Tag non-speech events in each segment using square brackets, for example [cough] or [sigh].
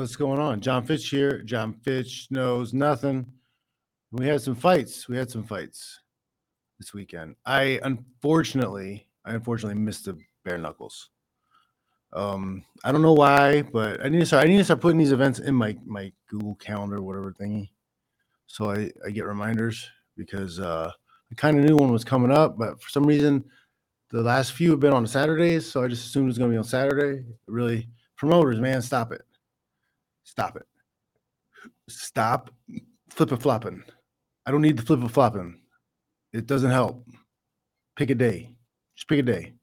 What's going on? John Fitch here. John Fitch knows nothing. We had some fights. We had some fights this weekend. I unfortunately, I unfortunately missed the bare knuckles. Um, I don't know why, but I need to start. I need to start putting these events in my my Google Calendar, whatever thingy, so I I get reminders because uh, I kind of knew one was coming up, but for some reason, the last few have been on Saturdays, so I just assumed it was going to be on Saturday. Really, promoters, man, stop it, stop it, stop flip flopping. I don't need the flip flopping. It doesn't help. Pick a day. Just pick a day.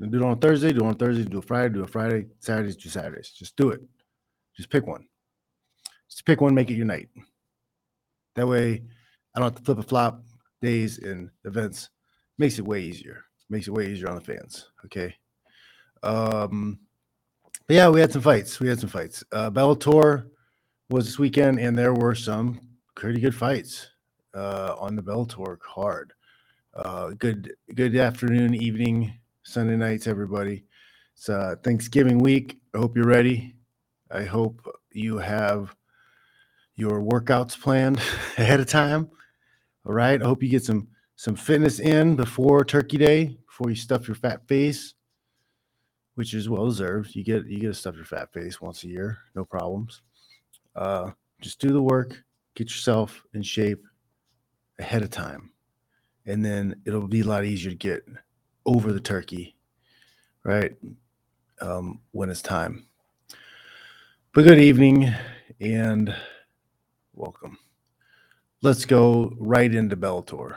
Do it on Thursday, do it on Thursday, do a Friday, do a Friday, Saturdays, do Saturdays. Just do it. Just pick one. Just pick one, make it your night. That way, I don't have to flip a flop days and events. Makes it way easier. Makes it way easier on the fans. Okay. Um, but yeah, we had some fights. We had some fights. Uh, Bellator was this weekend, and there were some pretty good fights uh, on the Bellator card. Uh, good, good afternoon, evening, Sunday nights, everybody. It's uh, Thanksgiving week. I hope you're ready. I hope you have your workouts planned [laughs] ahead of time. All right. I hope you get some some fitness in before Turkey Day, before you stuff your fat face, which is well deserved. You get you get to stuff your fat face once a year, no problems. Uh, just do the work, get yourself in shape ahead of time, and then it'll be a lot easier to get over the turkey, right? Um, when it's time. But good evening and welcome. Let's go right into Bellator.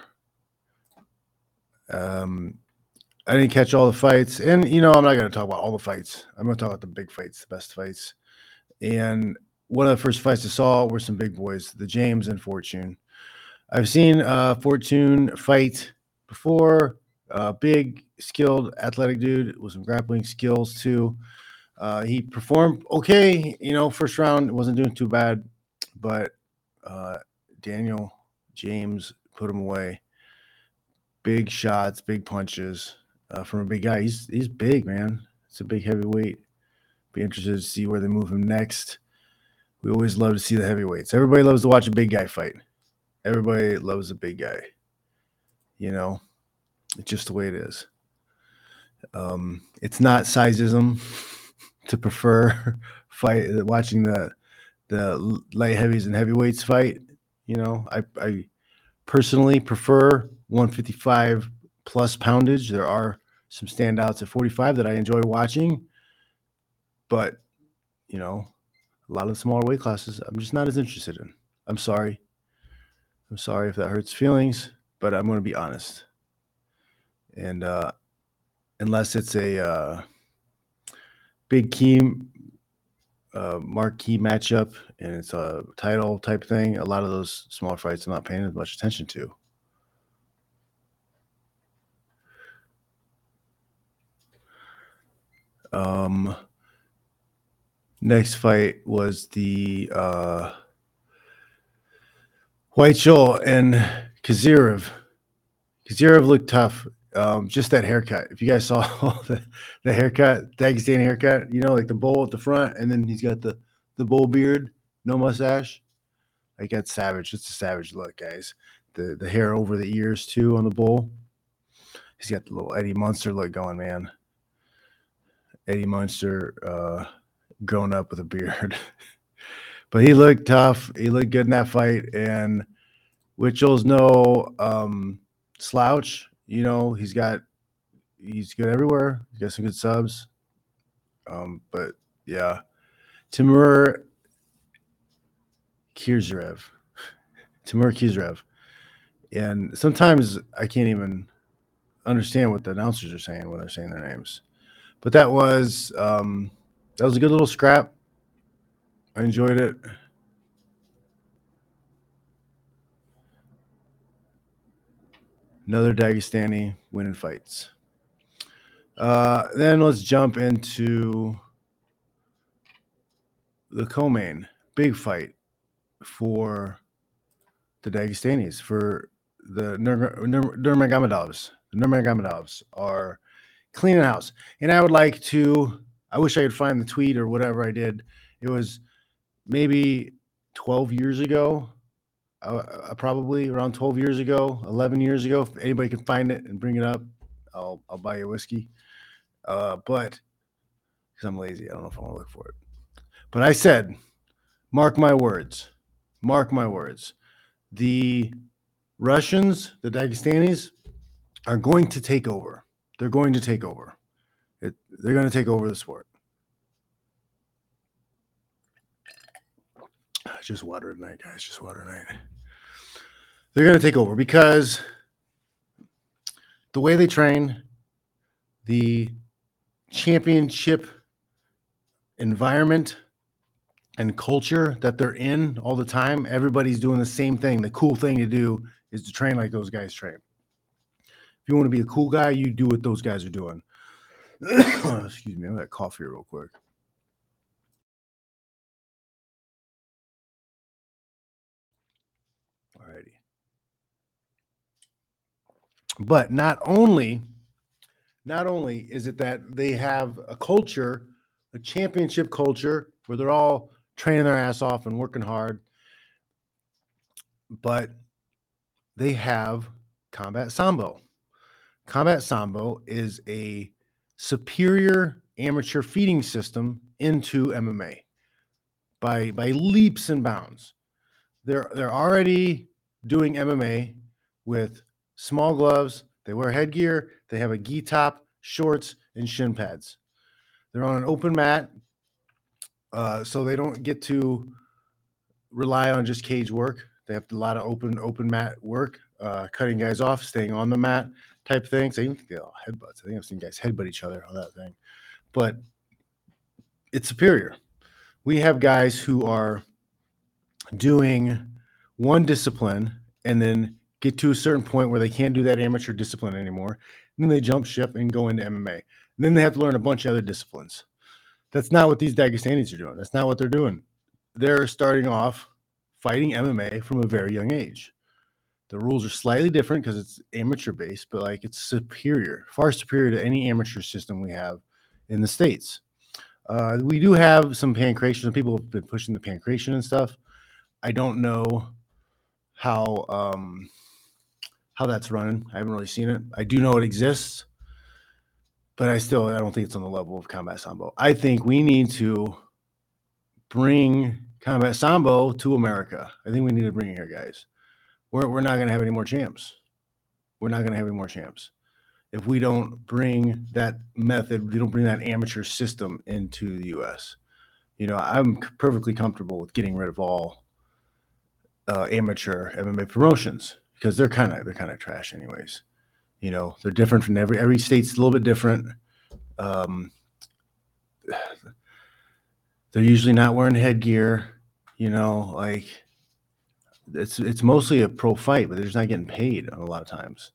Um, I didn't catch all the fights, and you know I'm not going to talk about all the fights. I'm going to talk about the big fights, the best fights. And one of the first fights I saw were some big boys, the James and Fortune. I've seen uh, Fortune fight before. Uh, big, skilled, athletic dude with some grappling skills too. Uh, he performed okay. You know, first round wasn't doing too bad, but uh, Daniel James put him away. Big shots, big punches uh, from a big guy. He's he's big, man. It's a big heavyweight. Be interested to see where they move him next. We always love to see the heavyweights. Everybody loves to watch a big guy fight. Everybody loves a big guy. You know, it's just the way it is. Um, it's not sizeism [laughs] to prefer [laughs] fight watching the the light heavies and heavyweights fight. You know, I, I personally prefer 155 plus poundage. There are some standouts at 45 that I enjoy watching, but you know, a lot of the smaller weight classes I'm just not as interested in. I'm sorry. I'm sorry if that hurts feelings, but I'm going to be honest. And uh, unless it's a uh, big key uh, marquee matchup and it's a title type thing, a lot of those smaller fights I'm not paying as much attention to. Um, next fight was the uh, Weichel and Khizriev. Khizriev looked tough. Um, just that haircut. If you guys saw [laughs] the, the haircut, Dagestani haircut, you know, like the bowl at the front, and then he's got the the bowl beard, no mustache. Like that's savage. It's a savage look, guys. The the hair over the ears too on the bowl. He's got the little Eddie Munster look going, man. Eddie Munster uh up with a beard. [laughs] but he looked tough. He looked good in that fight. And Weichel's no um slouch. You know, he's got he's good everywhere. He's got some good subs. Um, but yeah, Timur Khizriev, [laughs] Timur Khizriev, and sometimes I can't even understand what the announcers are saying when they're saying their names. But that was um, that was a good little scrap. I enjoyed it. Another Dagestani winning fights. Uh, then let's jump into the co-main big fight for the Dagestanis for the Nurmagomedovs. The Nurmagomedovs are cleaning house, and I would like to. I wish I could find the tweet or whatever I did. It was maybe 12 years ago, uh, uh, probably around 12 years ago, 11 years ago. If anybody can find it and bring it up, I'll I'll buy you whiskey. Uh, but because I'm lazy, I don't know if I want to look for it. But I said, mark my words, mark my words. The Russians, the Dagestanis, are going to take over. They're going to take over. It, they're going to take over the sport. [sighs] Just water at night, guys. Just water at night. They're going to take over because the way they train, the championship environment and culture that they're in all the time, everybody's doing the same thing. The cool thing to do is to train like those guys train. You want to be a cool guy, you do what those guys are doing. [coughs] Excuse me, I'm gonna cough here real quick. Alrighty. But not only, not only is it that they have a culture, a championship culture where they're all training their ass off and working hard, but they have combat sambo. Combat sambo is a superior amateur feeding system into MMA by by leaps and bounds. They're they're already doing MMA with small gloves. They wear headgear. They have a gi top, shorts, and shin pads. They're on an open mat, uh, so they don't get to rely on just cage work. They have a lot of open open mat work, uh, cutting guys off, staying on the mat, type things. I even think they all headbutts. I think I've seen guys headbutt each other on that thing, but it's superior. We have guys who are doing one discipline and then get to a certain point where they can't do that amateur discipline anymore. And then they jump ship and go into MMA. And then they have to learn a bunch of other disciplines. That's not what these Dagestanis are doing. That's not what they're doing. They're starting off fighting MMA from a very young age. The rules are slightly different because it's amateur based, but like it's superior, far superior to any amateur system we have in the states. Uh, we do have some pankration. Some people have been pushing the pankration and stuff. I don't know how um, how that's running. I haven't really seen it. I do know it exists, but I still I don't think it's on the level of combat sambo. I think we need to bring combat sambo to America. I think we need to bring it here, guys we're, we're not going to have any more champs. We're not going to have any more champs. If we don't bring that method, we don't bring that amateur system into the U.S. You know, I'm perfectly comfortable with getting rid of all uh, amateur MMA promotions because they're kind of they're kind of trash, anyways. You know, they're different from every every state's a little bit different. Um, [sighs] they're usually not wearing headgear. You know, like it's it's mostly a pro fight, but they're just not getting paid a lot of times.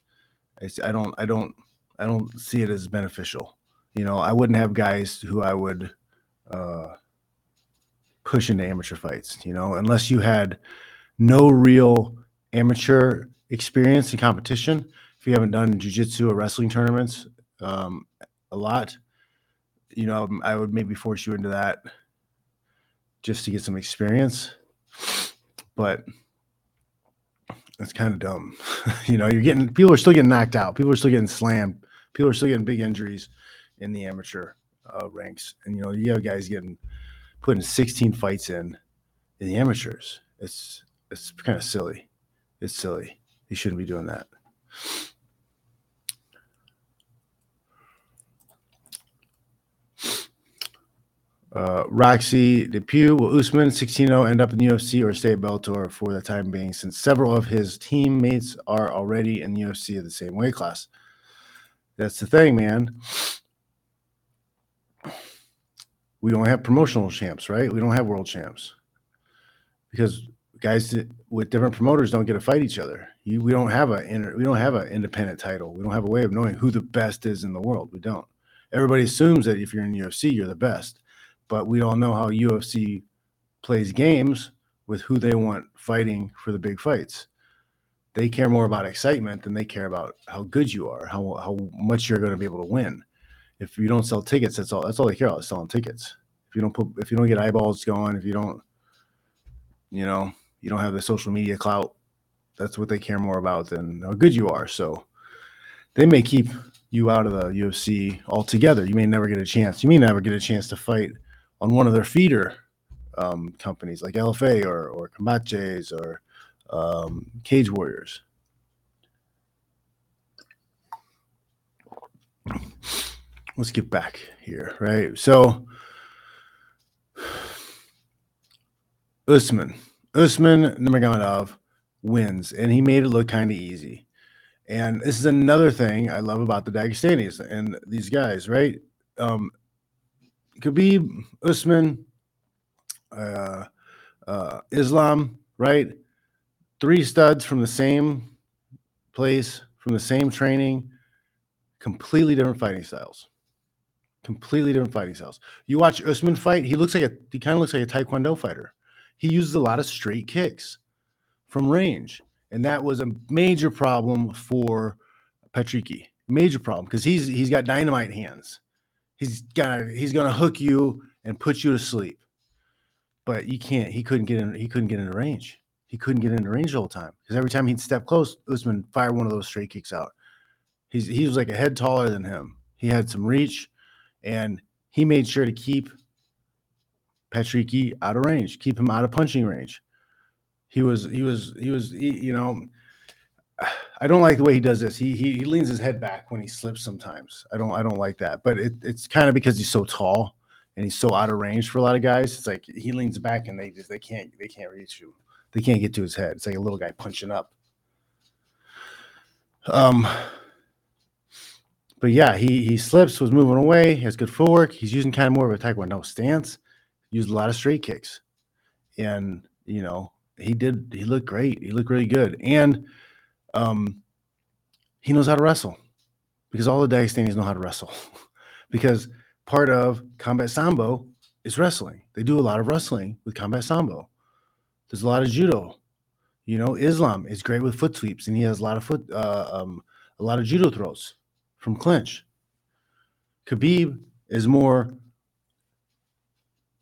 It's, I don't I don't I don't see it as beneficial. You know, I wouldn't have guys who I would uh, push into amateur fights. You know, unless you had no real amateur experience in competition. If you haven't done jujitsu or wrestling tournaments um, a lot, you know, I would maybe force you into that just to get some experience. But that's kind of dumb. [laughs] you know, you're getting people are still getting knocked out. People are still getting slammed. People are still getting big injuries in the amateur uh, ranks. And you know, you have guys getting putting 16 fights in in the amateurs. It's it's kind of silly. It's silly. You shouldn't be doing that. Uh, Roxy Depew, will Usman 16-0 end up in the UFC or stay at Bellator for the time being, since several of his teammates are already in the UFC of the same weight class? That's the thing, man. We don't have promotional champs, right? We don't have world champs because guys with different promoters don't get to fight each other. You, we don't have a inter, we don't have an independent title. We don't have a way of knowing who the best is in the world. We don't. Everybody assumes that if you're in the UFC, you're the best but we all know how UFC plays games with who they want fighting for the big fights. They care more about excitement than they care about how good you are, how how much you're going to be able to win. If you don't sell tickets, that's all that's all they care about is selling tickets. If you don't put if you don't get eyeballs going, if you don't You know, you don't have the social media clout. That's what they care more about than how good you are. So they may keep you out of the UFC altogether. You may never get a chance. You may never get a chance to fight on one of their feeder um, companies like LFA or or or um, Cage Warriors. Let's get back here, right? So Usman, Usman Nurmagomedov wins, and he made it look kind of easy. And this is another thing I love about the Dagestanis and these guys, right? Um, Khabib, Usman, uh, uh, Islam, right? Three studs from the same place, from the same training, completely different fighting styles. Completely different fighting styles. You watch Usman fight, he looks like a he kind of looks like a Taekwondo fighter. He uses a lot of straight kicks from range. And that was a major problem for Patricky. Major problem because he's he's got dynamite hands. He's got he's gonna hook you and put you to sleep. But you can't, he couldn't get in, he couldn't get into range. He couldn't get into range the whole time. Because every time he'd step close, Usman fired one of those straight kicks out. He's he was like a head taller than him. He had some reach and he made sure to keep Patricky out of range, keep him out of punching range he was he was he was he, you know I don't like the way he does this. He, he he leans his head back when he slips sometimes. I don't I don't like that. But it, it's kind of because he's so tall and he's so out of range for a lot of guys. It's like he leans back and they just they can't they can't reach you. They can't get to his head. It's like a little guy punching up. Um but yeah, he he slips, was moving away, has good footwork. He's using kind of more of a taekwondo stance, used a lot of straight kicks. And you know, he did he looked great. He looked really good. And um he knows how to wrestle because all the Dagestanis know how to wrestle. [laughs] because part of combat sambo is wrestling. They do a lot of wrestling with combat sambo. There's a lot of judo. You know, Islam is great with foot sweeps, and he has a lot of foot, uh, um, a lot of judo throws from clinch. Khabib is more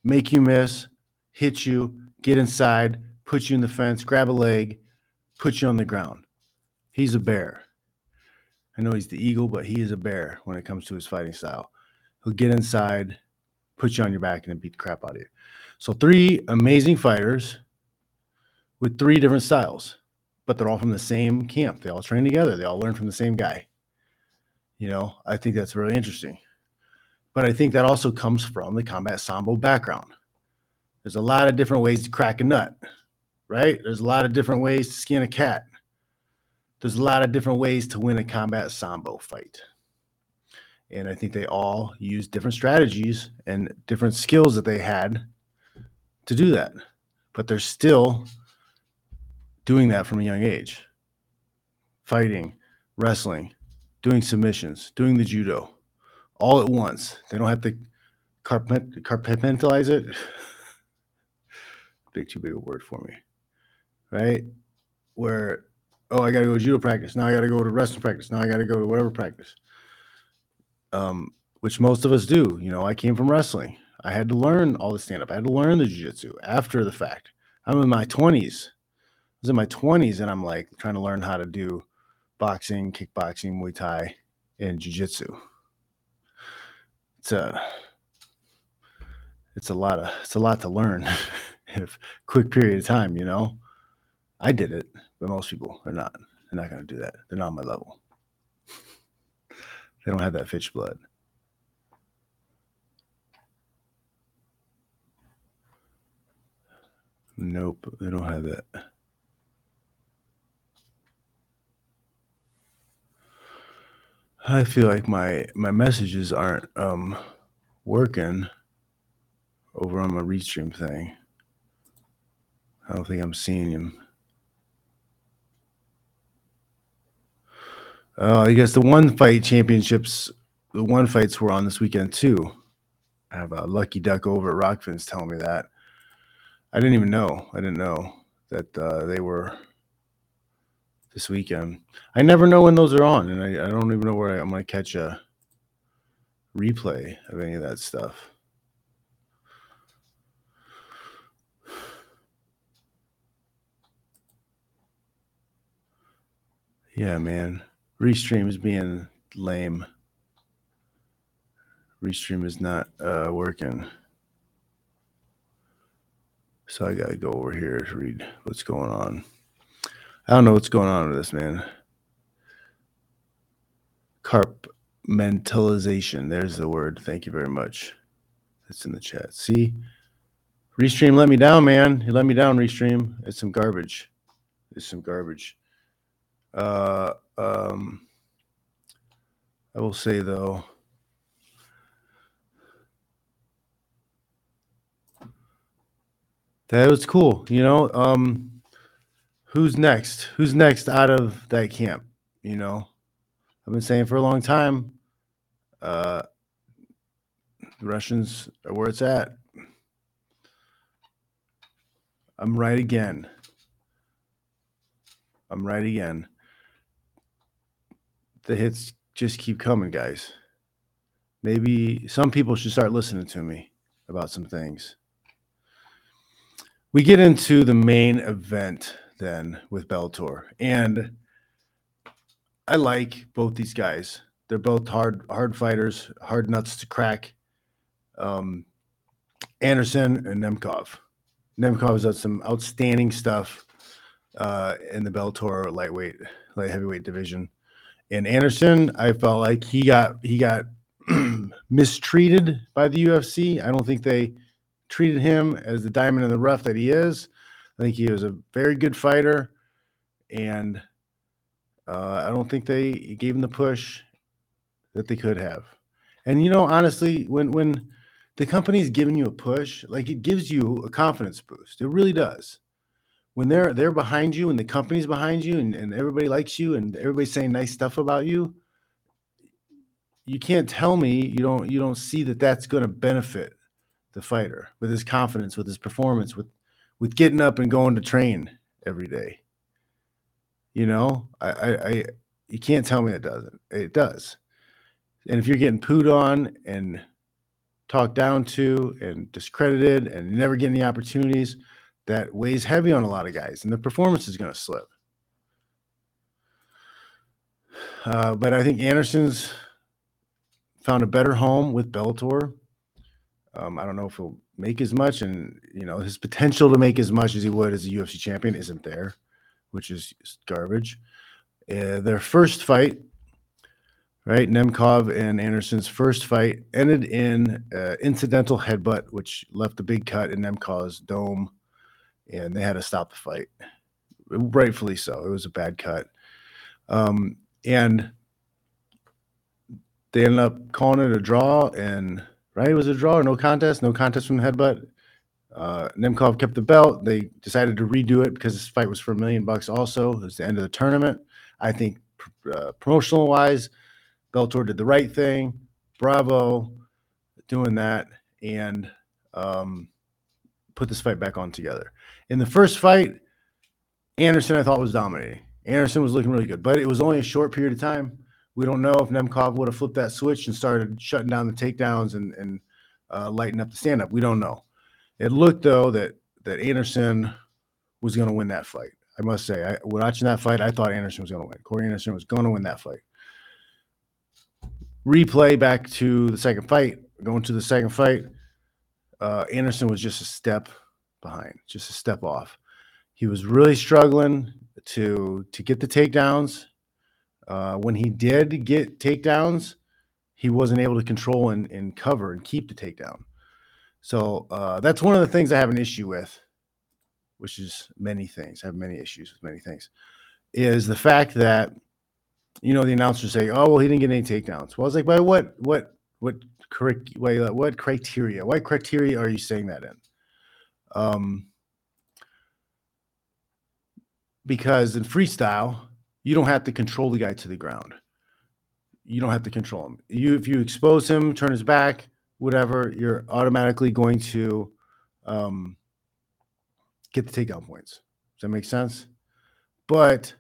make you miss, hit you, get inside, put you in the fence, grab a leg, put you on the ground. He's a bear. I know he's the eagle, but he is a bear when it comes to his fighting style. He'll get inside, put you on your back, and then beat the crap out of you. So, three amazing fighters with three different styles, but they're all from the same camp. They all train together, they all learn from the same guy. You know, I think that's really interesting. But I think that also comes from the combat sambo background. There's a lot of different ways to crack a nut right? There's a lot of different ways to skin a cat. There's a lot of different ways to win a combat sambo fight. And I think they all use different strategies and different skills that they had to do that. But they're still doing that from a young age fighting, wrestling, doing submissions, doing the judo all at once. They don't have to compartmentalize it. [laughs] big, too big a word for me right? Where, oh, I got to go to judo practice. Now I got to go to wrestling practice. Now I got to go to whatever practice. Um, which most of us do. You know, I came from wrestling. I had to learn all the stand up. I had to learn the jiu-jitsu after the fact. I'm in my 20s. I was in my 20s and I'm like trying to learn how to do boxing, kickboxing, Muay Thai, and jiu-jitsu. It's a it's a lot of it's a lot to learn [laughs] in a quick period of time, you know. I did it, but most people are not. They're not going to do that. They're not on my level. they don't have that fish blood. Nope, they don't have that. I feel like my my messages aren't um working over on my Restream thing. I don't think I'm seeing him. Uh, I guess the one fight championships, the one fights were on this weekend too. I have a lucky duck over at Rockfins telling me that. I didn't even know. I didn't know that uh, they were this weekend. I never know when those are on, and I, I don't even know where I, am going to catch a replay of any of that stuff. Yeah, man. Restream is being lame. Restream is not uh, working. So I gotta go over here to read what's going on. I don't know what's going on with this, man. Carpmentalization. There's the word. Thank you very much. It's in the chat. See? Restream let me down, man. He let me down, Restream. It's some garbage. It's some garbage. Uh um I will say though. That was cool. You know, um who's next? Who's next out of that camp? You know, I've been saying for a long time, uh, the Russians are where it's at. I'm right again. I'm right again. The hits just keep coming, guys. Maybe some people should start listening to me about some things. We get into the main event then with Bellator. And I like both these guys. They're both hard hard fighters, hard nuts to crack. Um, Anderson and Nemkov. Nemkov has done some outstanding stuff uh, in the Bellator lightweight, light heavyweight division. And Anderson, I felt like he got he got [clears throat] mistreated by the UFC. I don't think they treated him as the diamond in the rough that he is. I think he was a very good fighter, and uh, I don't think they gave him the push that they could have. And you know, honestly, when when the company's giving you a push, like it gives you a confidence boost. It really does. When they're they're behind you and the company's behind you and, and everybody likes you and everybody's saying nice stuff about you, you can't tell me you don't you don't see that that's going to benefit the fighter with his confidence, with his performance, with with getting up and going to train every day. You know, I, I, I you can't tell me it doesn't. It does. And if you're getting pooed on and talked down to and discredited and never getting the opportunities, that weighs heavy on a lot of guys, and the performance is going to slip. Uh, but I think Anderson's found a better home with Bellator. Um, I don't know if he'll make as much, and you know his potential to make as much as he would as a UFC champion isn't there, which is garbage. Uh, their first fight, right? Nemkov and Anderson's first fight ended in uh, incidental headbutt, which left a big cut in Nemkov's dome, and they had to stop the fight. Rightfully so. It was a bad cut, um, and they ended up calling it a draw and right? It was a draw or no contest, no contest from the headbutt. Uh, Nemkov kept the belt. They decided to redo it because this fight was for a million bucks. Also, it was the end of the tournament. I think uh, promotional wise, Bellator did the right thing. Bravo, doing that and um, put this fight back on together. In the first fight, Anderson I thought was dominating. Anderson was looking really good, but it was only a short period of time. We don't know if Nemkov would have flipped that switch and started shutting down the takedowns and and uh, lighting up the stand up. We don't know. It looked though that that Anderson was going to win that fight. I must say, I, watching that fight, I thought Anderson was going to win. Corey Anderson was going to win that fight. Replay back to the second fight. Going to the second fight, uh, Anderson was just a step behind, just a step off. He was really struggling to to get the takedowns. Uh, when he did get takedowns, he wasn't able to control and, and cover and keep the takedown. So uh, that's one of the things I have an issue with, which is many things. I have many issues with many things. Is the fact that you know the announcers say, "Oh, well, he didn't get any takedowns." Well, I was like, "By what? What? What? Wait, what criteria? What criteria are you saying that in?" Um, because in freestyle, you don't have to control the guy to the ground. You don't have to control him. You if you expose him, turn his back, whatever, you're automatically going to um, get the takedown points. Does that make sense? But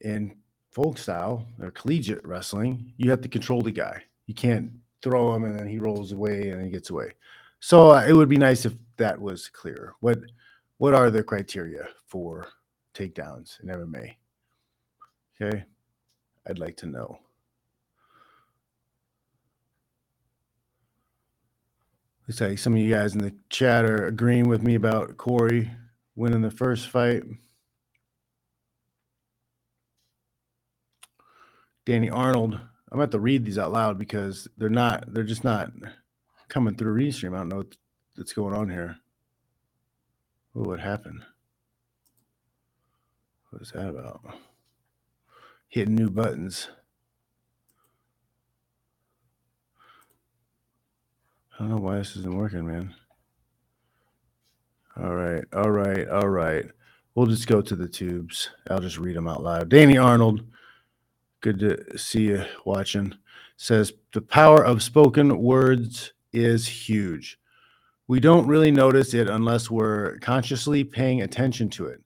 in folk style or collegiate wrestling, you have to control the guy. You can't throw him and then he rolls away and he gets away. So uh, it would be nice if that was clear. What what are the criteria for takedowns in MMA. Okay. I'd like to know. Looks like some of you guys in the chat are agreeing with me about Corey winning the first fight. Danny Arnold. I'm have to read these out loud because they're not, they're just not coming through Restream. I don't know what's going on here. What happened? What is that about? Hitting new buttons. I don't know why this isn't working, man. All right, all right, all right. We'll just go to the tubes. I'll just read them out loud. Danny Arnold, good to see you watching. Says the power of spoken words is huge. We don't really notice it unless we're consciously paying attention to it.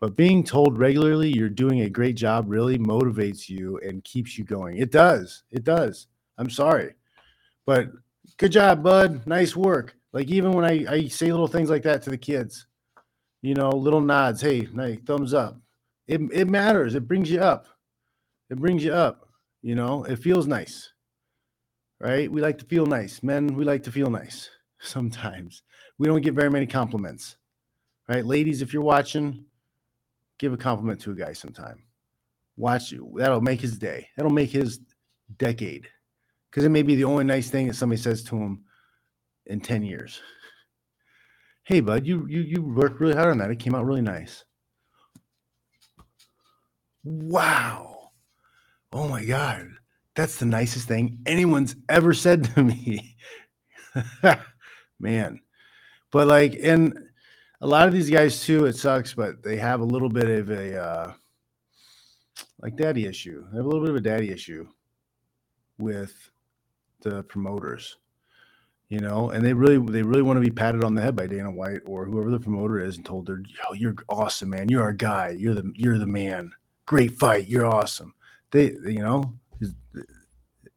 But being told regularly you're doing a great job really motivates you and keeps you going. It does. It does. I'm sorry. But good job, bud. Nice work. Like even when I, I say little things like that to the kids, you know, little nods, hey, nice, thumbs up. It, it matters. It brings you up. It brings you up. You know, it feels nice. Right? We like to feel nice. Men, we like to feel nice [laughs] sometimes. We don't get very many compliments. Right? Ladies, if you're watching, give a compliment to a guy sometime. Watch you. That'll make his day. That'll make his decade. Because it may be the only nice thing that somebody says to him in 10 years. [laughs] Hey, bud, you you you worked really hard on that. It came out really nice. Wow. Oh my God. That's the nicest thing anyone's ever said to me. [laughs] Man. But like, and a lot of these guys too, it sucks, but they have a little bit of a uh like daddy issue. They have a little bit of a daddy issue with the promoters you know, and they really they really want to be patted on the head by Dana White or whoever the promoter is and told her, "Yo, you're awesome, man. You're our guy. You're the you're the man. Great fight. You're awesome." They, you know,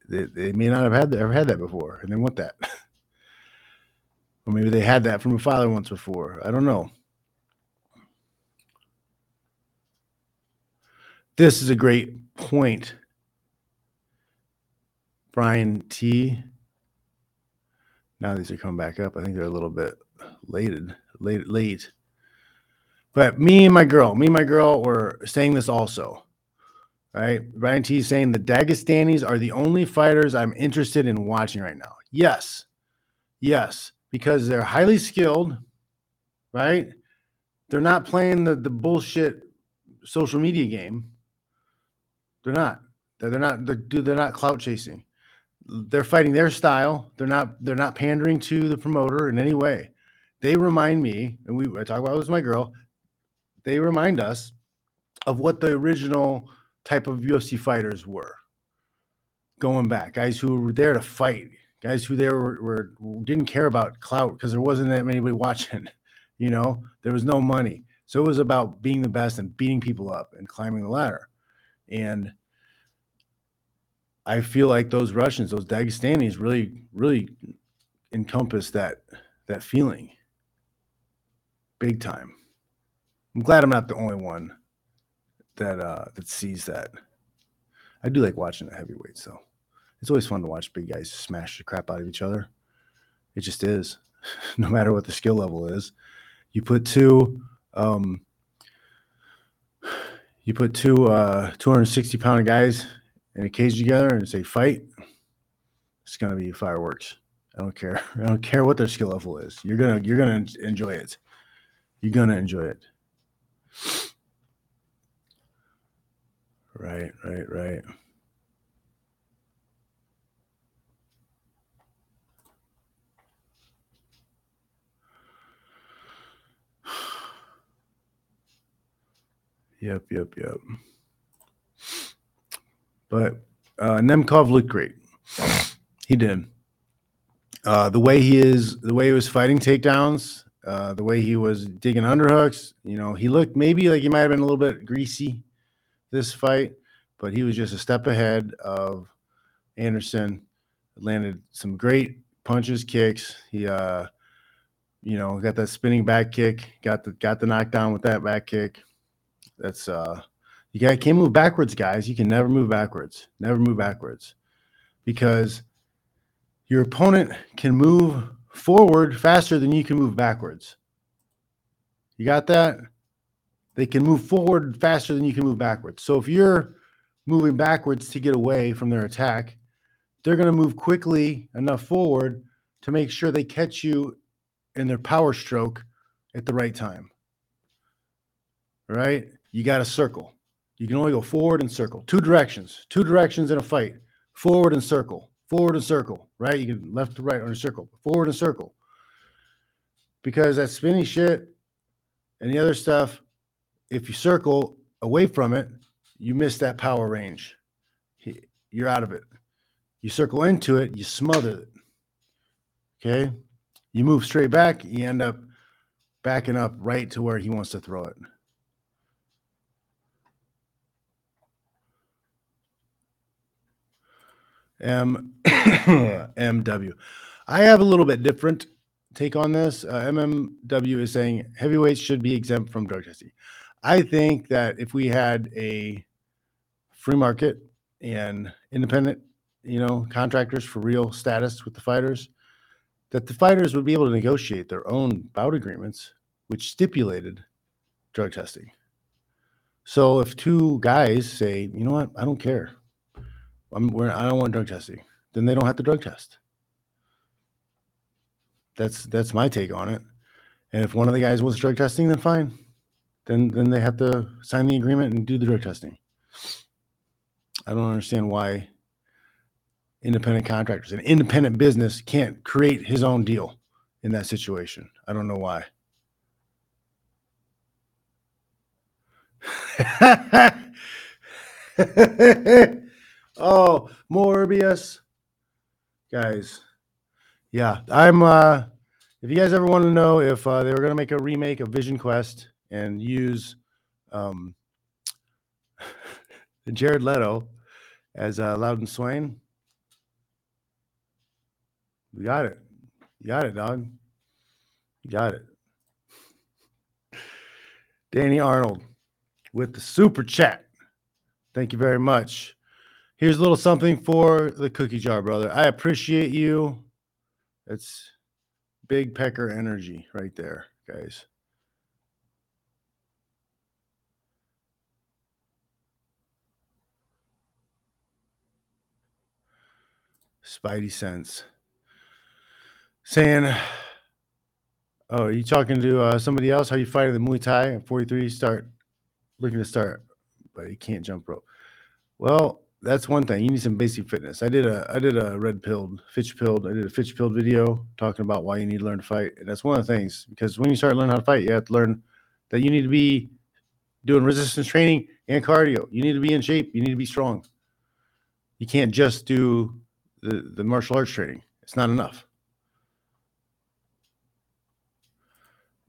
they, they may not have had ever had that before, and they want that, [laughs] or maybe they had that from a father once before. I don't know. This is a great point, Brian T now these are coming back up. I think they're a little bit late, late, late. But me and my girl, me and my girl were saying this also. Right? Ryan T saying the Dagestanis are the only fighters I'm interested in watching right now. Yes. Yes. Because they're highly skilled, right? They're not playing the, the bullshit social media game. They're not. They're, not they're, they're not clout chasing they're fighting their style. They're not they're not pandering to the promoter in any way. They remind me, and we I talk about it with my girl. They remind us of what the original type of UFC fighters were. Going back, guys who were there to fight, guys who there were, were didn't care about clout because there wasn't that many [laughs] watching. You know, there was no money, so it was about being the best and beating people up and climbing the ladder. And I feel like those Russians, those Dagestanis, really, really encompass that that feeling, big time. I'm glad I'm not the only one that uh, that sees that. I do like watching the heavyweights, though. It's always fun to watch big guys smash the crap out of each other. It just is, [laughs] no matter what the skill level is. You put two, um, you put two uh, 260 pound guys in a cage together and say fight, it's gonna be fireworks. I don't care. [laughs] I don't care what their skill level is. You're gonna you're gonna enjoy it. You're gonna enjoy it. Right, right, right. Yep, yep, yep. But uh, Nemkov looked great. He did. Uh, the way he is, the way he was fighting takedowns, uh, the way he was digging underhooks, you know, he looked maybe like he might have been a little bit greasy this fight, but he was just a step ahead of Anderson. Landed some great punches, kicks. He, uh, you know, got that spinning back kick, got the got the knockdown with that back kick. That's uh You can't move backwards, guys. You can never move backwards. Never move backwards. Because your opponent can move forward faster than you can move backwards. You got that? They can move forward faster than you can move backwards. So if you're moving backwards to get away from their attack, they're going to move quickly enough forward to make sure they catch you in their power stroke at the right time. Right? You got to circle. You can only go forward and circle. Two directions. Two directions in a fight. Forward and circle. Forward and circle. Right? You can left to right a circle. Forward and circle. Because that spinny shit and the other stuff, if you circle away from it, you miss that power range. You're out of it. You circle into it, you smother it. Okay. You move straight back, you end up backing up right to where he wants to throw it. M [coughs] MW. I have a little bit different take on this. Uh, MMW is saying heavyweights should be exempt from drug testing. I think that if we had a free market and independent, you know, contractors for real status with the fighters, that the fighters would be able to negotiate their own bout agreements, which stipulated drug testing. So if two guys say, you know what, I don't care, I'm, we're, I don't want drug testing, then they don't have to drug test. That's that's my take on it. And if one of the guys wants drug testing, then fine. Then then they have to sign the agreement and do the drug testing. I don't understand why independent contractors, an independent business can't create his own deal in that situation. I don't know why. [laughs] oh, Morbius. Guys, yeah, I'm uh if you guys ever want to know if uh, they were going to make a remake of Vision Quest and use um [laughs] Jared Leto as uh, Louden Swain, we got it. You got it, dog. You got it. Danny Arnold with the super chat. Thank you very much. Here's a little something for the cookie jar, brother. I appreciate you. It's big pecker energy right there, guys. Spidey sense saying, "Oh, are you talking to uh, somebody else? How you fighting the Muay Thai at 43? Start looking to start, but you can't jump rope. Well, that's one thing. You need some basic fitness. I did a I did a red pilled, Fitch pilled. I did a Fitch pilled video talking about why you need to learn to fight. And that's one of the things because when you start learning how to fight, you have to learn that you need to be doing resistance training and cardio. You need to be in shape. You need to be strong. You can't just do the, the martial arts training. It's not enough.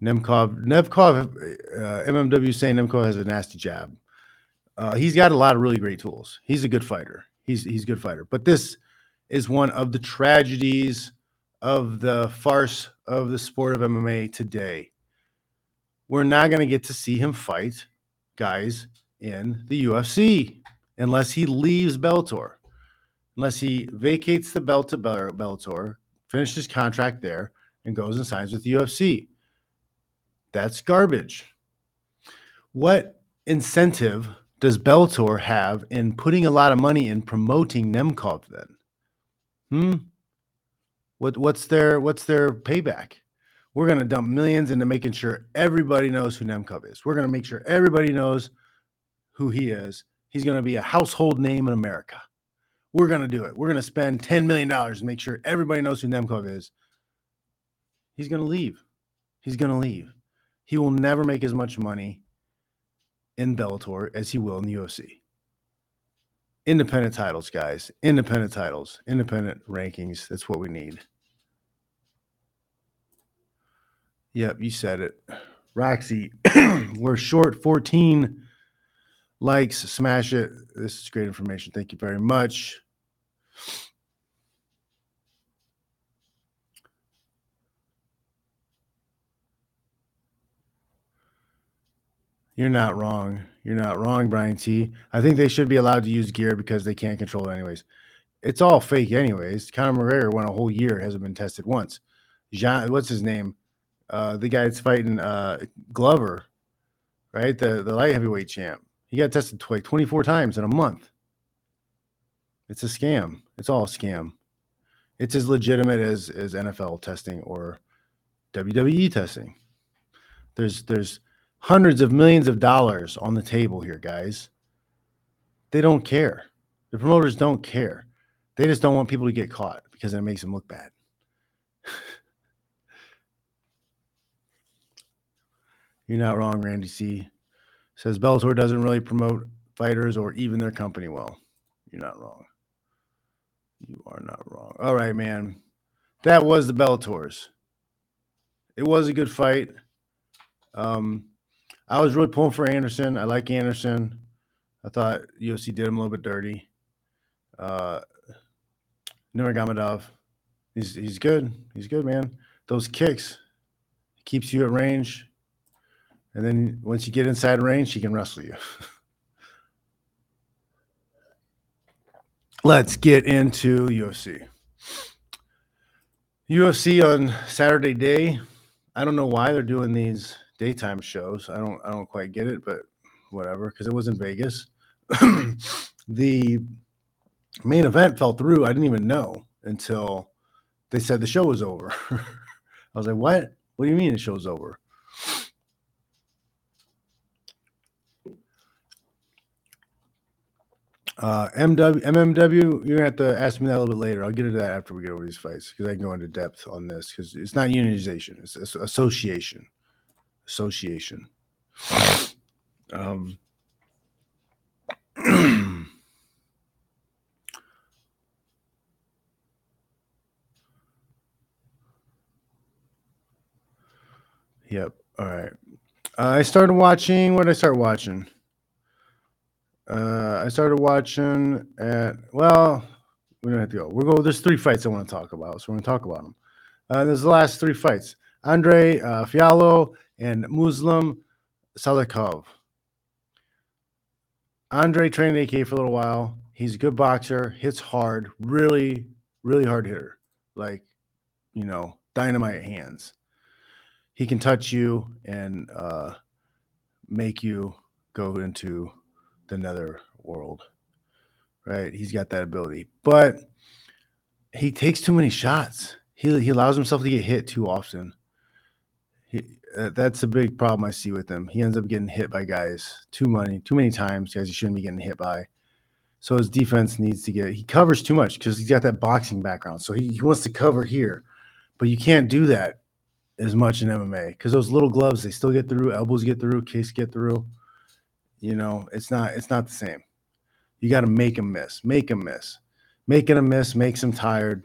Nemkov, Nemkov, uh, MMW saying Nemkov has a nasty jab. Uh, he's got a lot of really great tools. He's a good fighter. He's he's a good fighter. But this is one of the tragedies of the farce of the sport of MMA today. We're not going to get to see him fight guys in the UFC unless he leaves Bellator, unless he vacates the belt to Bellator, finishes his contract there, and goes and signs with the UFC. That's garbage. What incentive does Bellator have in putting a lot of money in promoting Nemkov then? Hmm? What what's their what's their payback? We're gonna dump millions into making sure everybody knows who Nemkov is. We're gonna make sure everybody knows who he is. He's gonna be a household name in America. We're gonna do it. We're gonna spend $10 million to make sure everybody knows who Nemkov is. He's gonna leave. He's gonna leave he will never make as much money in Bellator as he will in the UFC. Independent titles, guys. Independent titles, independent rankings. That's what we need. Yep, you said it. Roxy, [clears throat] we're short 14 likes. Smash it. This is great information. Thank you very much. You're not wrong. You're not wrong, Brian T. I think they should be allowed to use gear because they can't control it anyways. It's all fake anyways. Conor McGregor went a whole year, hasn't been tested once. Jean, what's his name? Uh, the guy that's fighting uh, Glover, right? The the light heavyweight champ. He got tested twice, 24 times in a month. It's a scam. It's all a scam. It's as legitimate as as NFL testing or WWE testing. There's there's hundreds of millions of dollars on the table here, guys. They don't care. The promoters don't care. They just don't want people to get caught because it makes them look bad. [laughs] You're not wrong, Randy C. Says Bellator doesn't really promote fighters or even their company well. You're not wrong. You are not wrong. All right, man. That was the Bellators. It was a good fight. Um, I was really pulling for Anderson. I like Anderson. I thought UFC did him a little bit dirty. Uh, Nurmagomedov, he's he's good. He's good, man. Those kicks keeps you at range, and then once you get inside range, she can wrestle you. Let's get into UFC. UFC on Saturday day. I don't know why they're doing these daytime shows. I don't I don't quite get it, but whatever, because it was in Vegas. [clears throat] the main event fell through. I didn't even know until they said the show was over. [laughs] I was like, what? What do you mean the show's over? Uh, MW, MMW, you're gonna have to ask me that a little bit later. I'll get into that after we get over these fights because I can go into depth on this because it's not unionization, it's, association. Association. Um, [clears throat] Yep. All right. Uh, I started watching. What did I start watching? Uh, I started watching at. Well, we don't have to go. We're go. There's three fights I want to talk about, so we're going to talk about them. Uh, there's the last three fights: Andre uh, Fialho and Muslim Salikhov. Andre trained AK for a little while. He's a good boxer, hits hard, really, really hard hitter. Like, you know, dynamite hands he can touch you and uh, make you go into the nether world. Right? He's got that ability, but he takes too many shots. He he allows himself to get hit too often. He, uh, that's a big problem I see with him. He ends up getting hit by guys too many too many times, guys he shouldn't be getting hit by. So his defense needs to get he covers too much because he's got that boxing background. So he, he wants to cover here, but you can't do that as much in MMA because those little gloves they still get through, elbows get through, kicks get through. You know, it's not it's not the same. You got to make them miss, make them miss, making them miss makes them tired.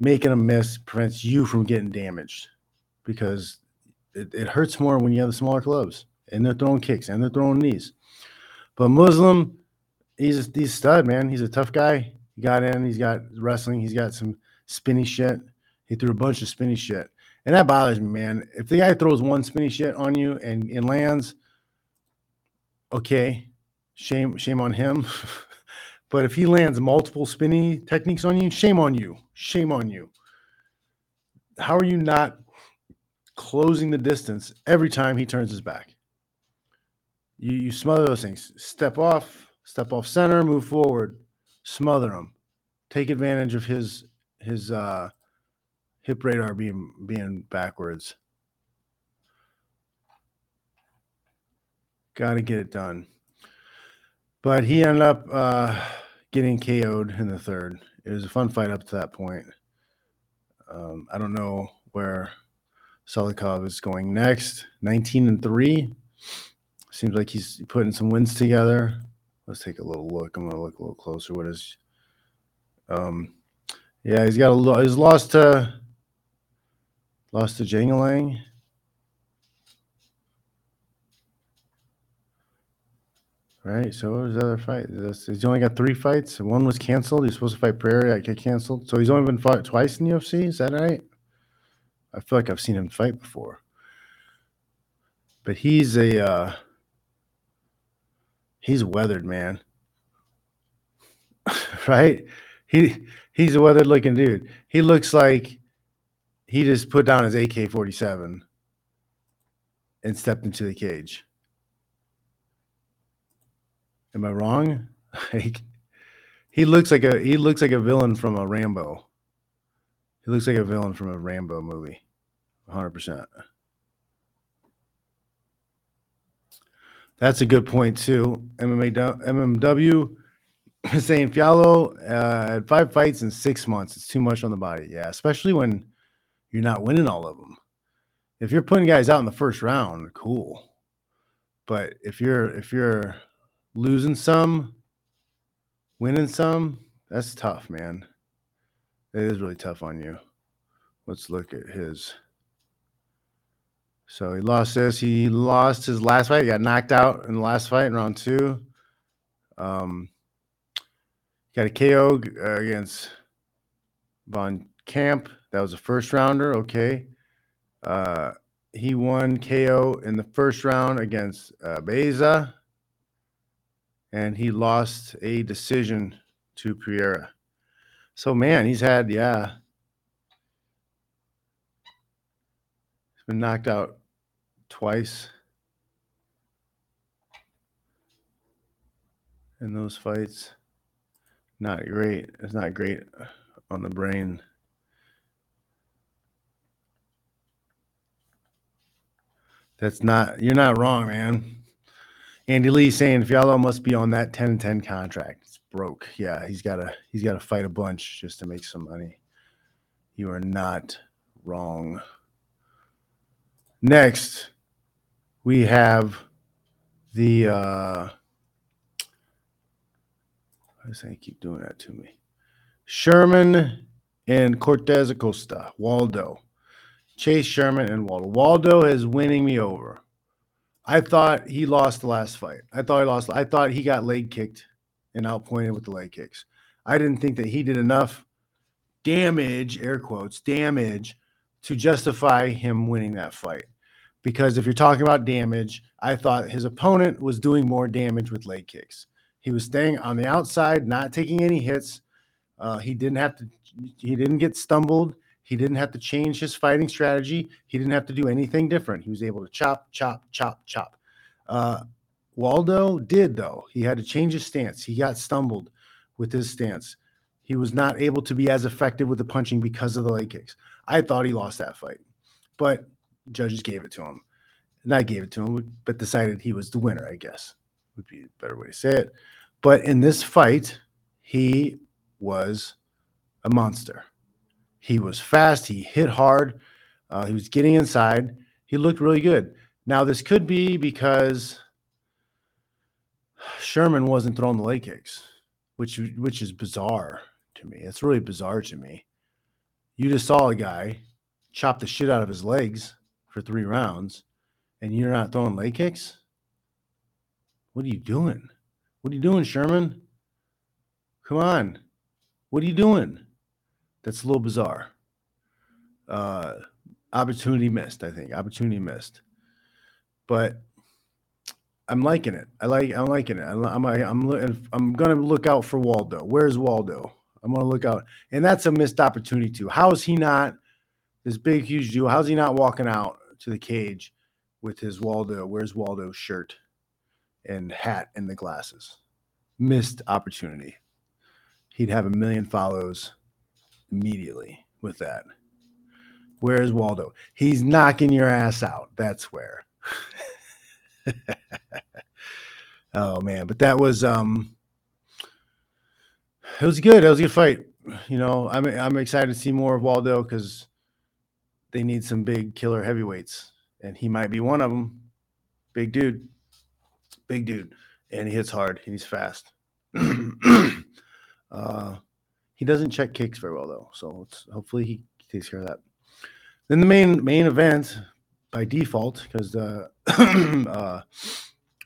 Making them miss prevents you from getting damaged because it, it hurts more when you have the smaller gloves and they're throwing kicks and they're throwing knees. But Muslim, he's a, he's stud, man. He's a tough guy. He got in, he's got wrestling, he's got some spinny shit. He threw a bunch of spinny shit. And that bothers me, man. If the guy throws one spinny shit on you and, and lands, okay, shame, shame on him. [laughs] but if he lands multiple spinny techniques on you, shame on you. Shame on you. How are you not closing the distance every time he turns his back? You you smother those things. Step off, step off center, move forward, smother him. Take advantage of his his uh hip radar being being backwards. Got to get it done. But he ended up uh, getting KO'd in the third. It was a fun fight up to that point. Um, I don't know where Salikhov is going next. 19 and 3. Seems like he's putting some wins together. Let's take a little look. I'm going to look a little closer. What is. Um, yeah, he's got a. He's lost to Lost to Right. So what was the other fight? He's only got three fights. One was canceled. He's supposed to fight Prairie. I get canceled. So he's only been fought twice in the UFC. Is that right? I feel like I've seen him fight before. But he's a uh, He's weathered, man. [laughs] right? He he's a weathered looking dude. He looks like he just put down his AK 47 and stepped into the cage. Am I wrong? [laughs] Like, he looks like a he looks like a villain from a Rambo. He looks like a villain from a Rambo movie. 100%. That's a good point too. MMA, MMW [laughs] saying Fialho uh, had five fights in six months. It's too much on the body. Yeah, especially when you're not winning all of them. If you're putting guys out in the first round, cool. But if you're if you're losing some, winning some, that's tough, man. It is really tough on you. Let's look at his. So he lost this. He lost his last fight. He got knocked out in the last fight in round two. Um, got a KO uh, against Von Camp. That was a first rounder. Okay. Uh, he won KO in the first round against uh, Baeza. And he lost a decision to Pereira. So, man, he's had, yeah. He's been knocked out twice in those fights. Not great. It's not great on the brain. That's not, you're not wrong, man. Andy Lee saying Fialho must be on that 10 10 contract. It's broke. Yeah, he's got to he's got to fight a bunch just to make some money. You are not wrong. Next, we have the uh I was saying keep doing that to me. Sherman and Cortes-Acosta, Waldo. Chase Sherman and Waldo. Waldo is winning me over. I thought he lost the last fight. I thought he lost. I thought he got leg kicked and outpointed with the leg kicks. I didn't think that he did enough damage, air quotes, damage to justify him winning that fight because if you're talking about damage, I thought his opponent was doing more damage with leg kicks. He was staying on the outside, not taking any hits. Uh, he didn't have to. He didn't get stumbled. He didn't have to change his fighting strategy. He didn't have to do anything different. He was able to chop, chop, chop, chop. Uh, Waldo did though. He had to change his stance. He got stumbled with his stance. He was not able to be as effective with the punching because of the leg kicks. I thought he lost that fight, but judges gave it to him. Not gave it to him, but decided he was the winner, I guess would be a better way to say it. But in this fight, he was a monster. He was fast. He hit hard. Uh, he was getting inside. He looked really good. Now, this could be because Sherman wasn't throwing the leg kicks, which which is bizarre to me. It's really bizarre to me. You just saw a guy chop the shit out of his legs for three rounds, and you're not throwing leg kicks. What are you doing? What are you doing, Sherman? Come on. What are you doing? That's a little bizarre. Uh, opportunity missed, I think. Opportunity missed. But I'm liking it. I like. I'm liking it. I'm. I'm. I'm. I'm gonna look out for Waldo. Where's Waldo? I'm gonna look out, and that's a missed opportunity too. How is he not this big, huge dude? How's he not walking out to the cage with his Waldo? Where's Waldo's shirt and hat and the glasses? Missed opportunity. He'd have a million follows immediately with that. Where's Waldo? He's knocking your ass out. That's where. [laughs] oh man, but that was um it was good. It was a good fight. You know, I'm I'm excited to see more of Waldo because they need some big killer heavyweights, and he might be one of them. Big dude, big dude, and he hits hard. He's fast. [clears throat] uh, he doesn't check kicks very well though, so hopefully he takes care of that. Then the main main event by default because the [coughs] uh,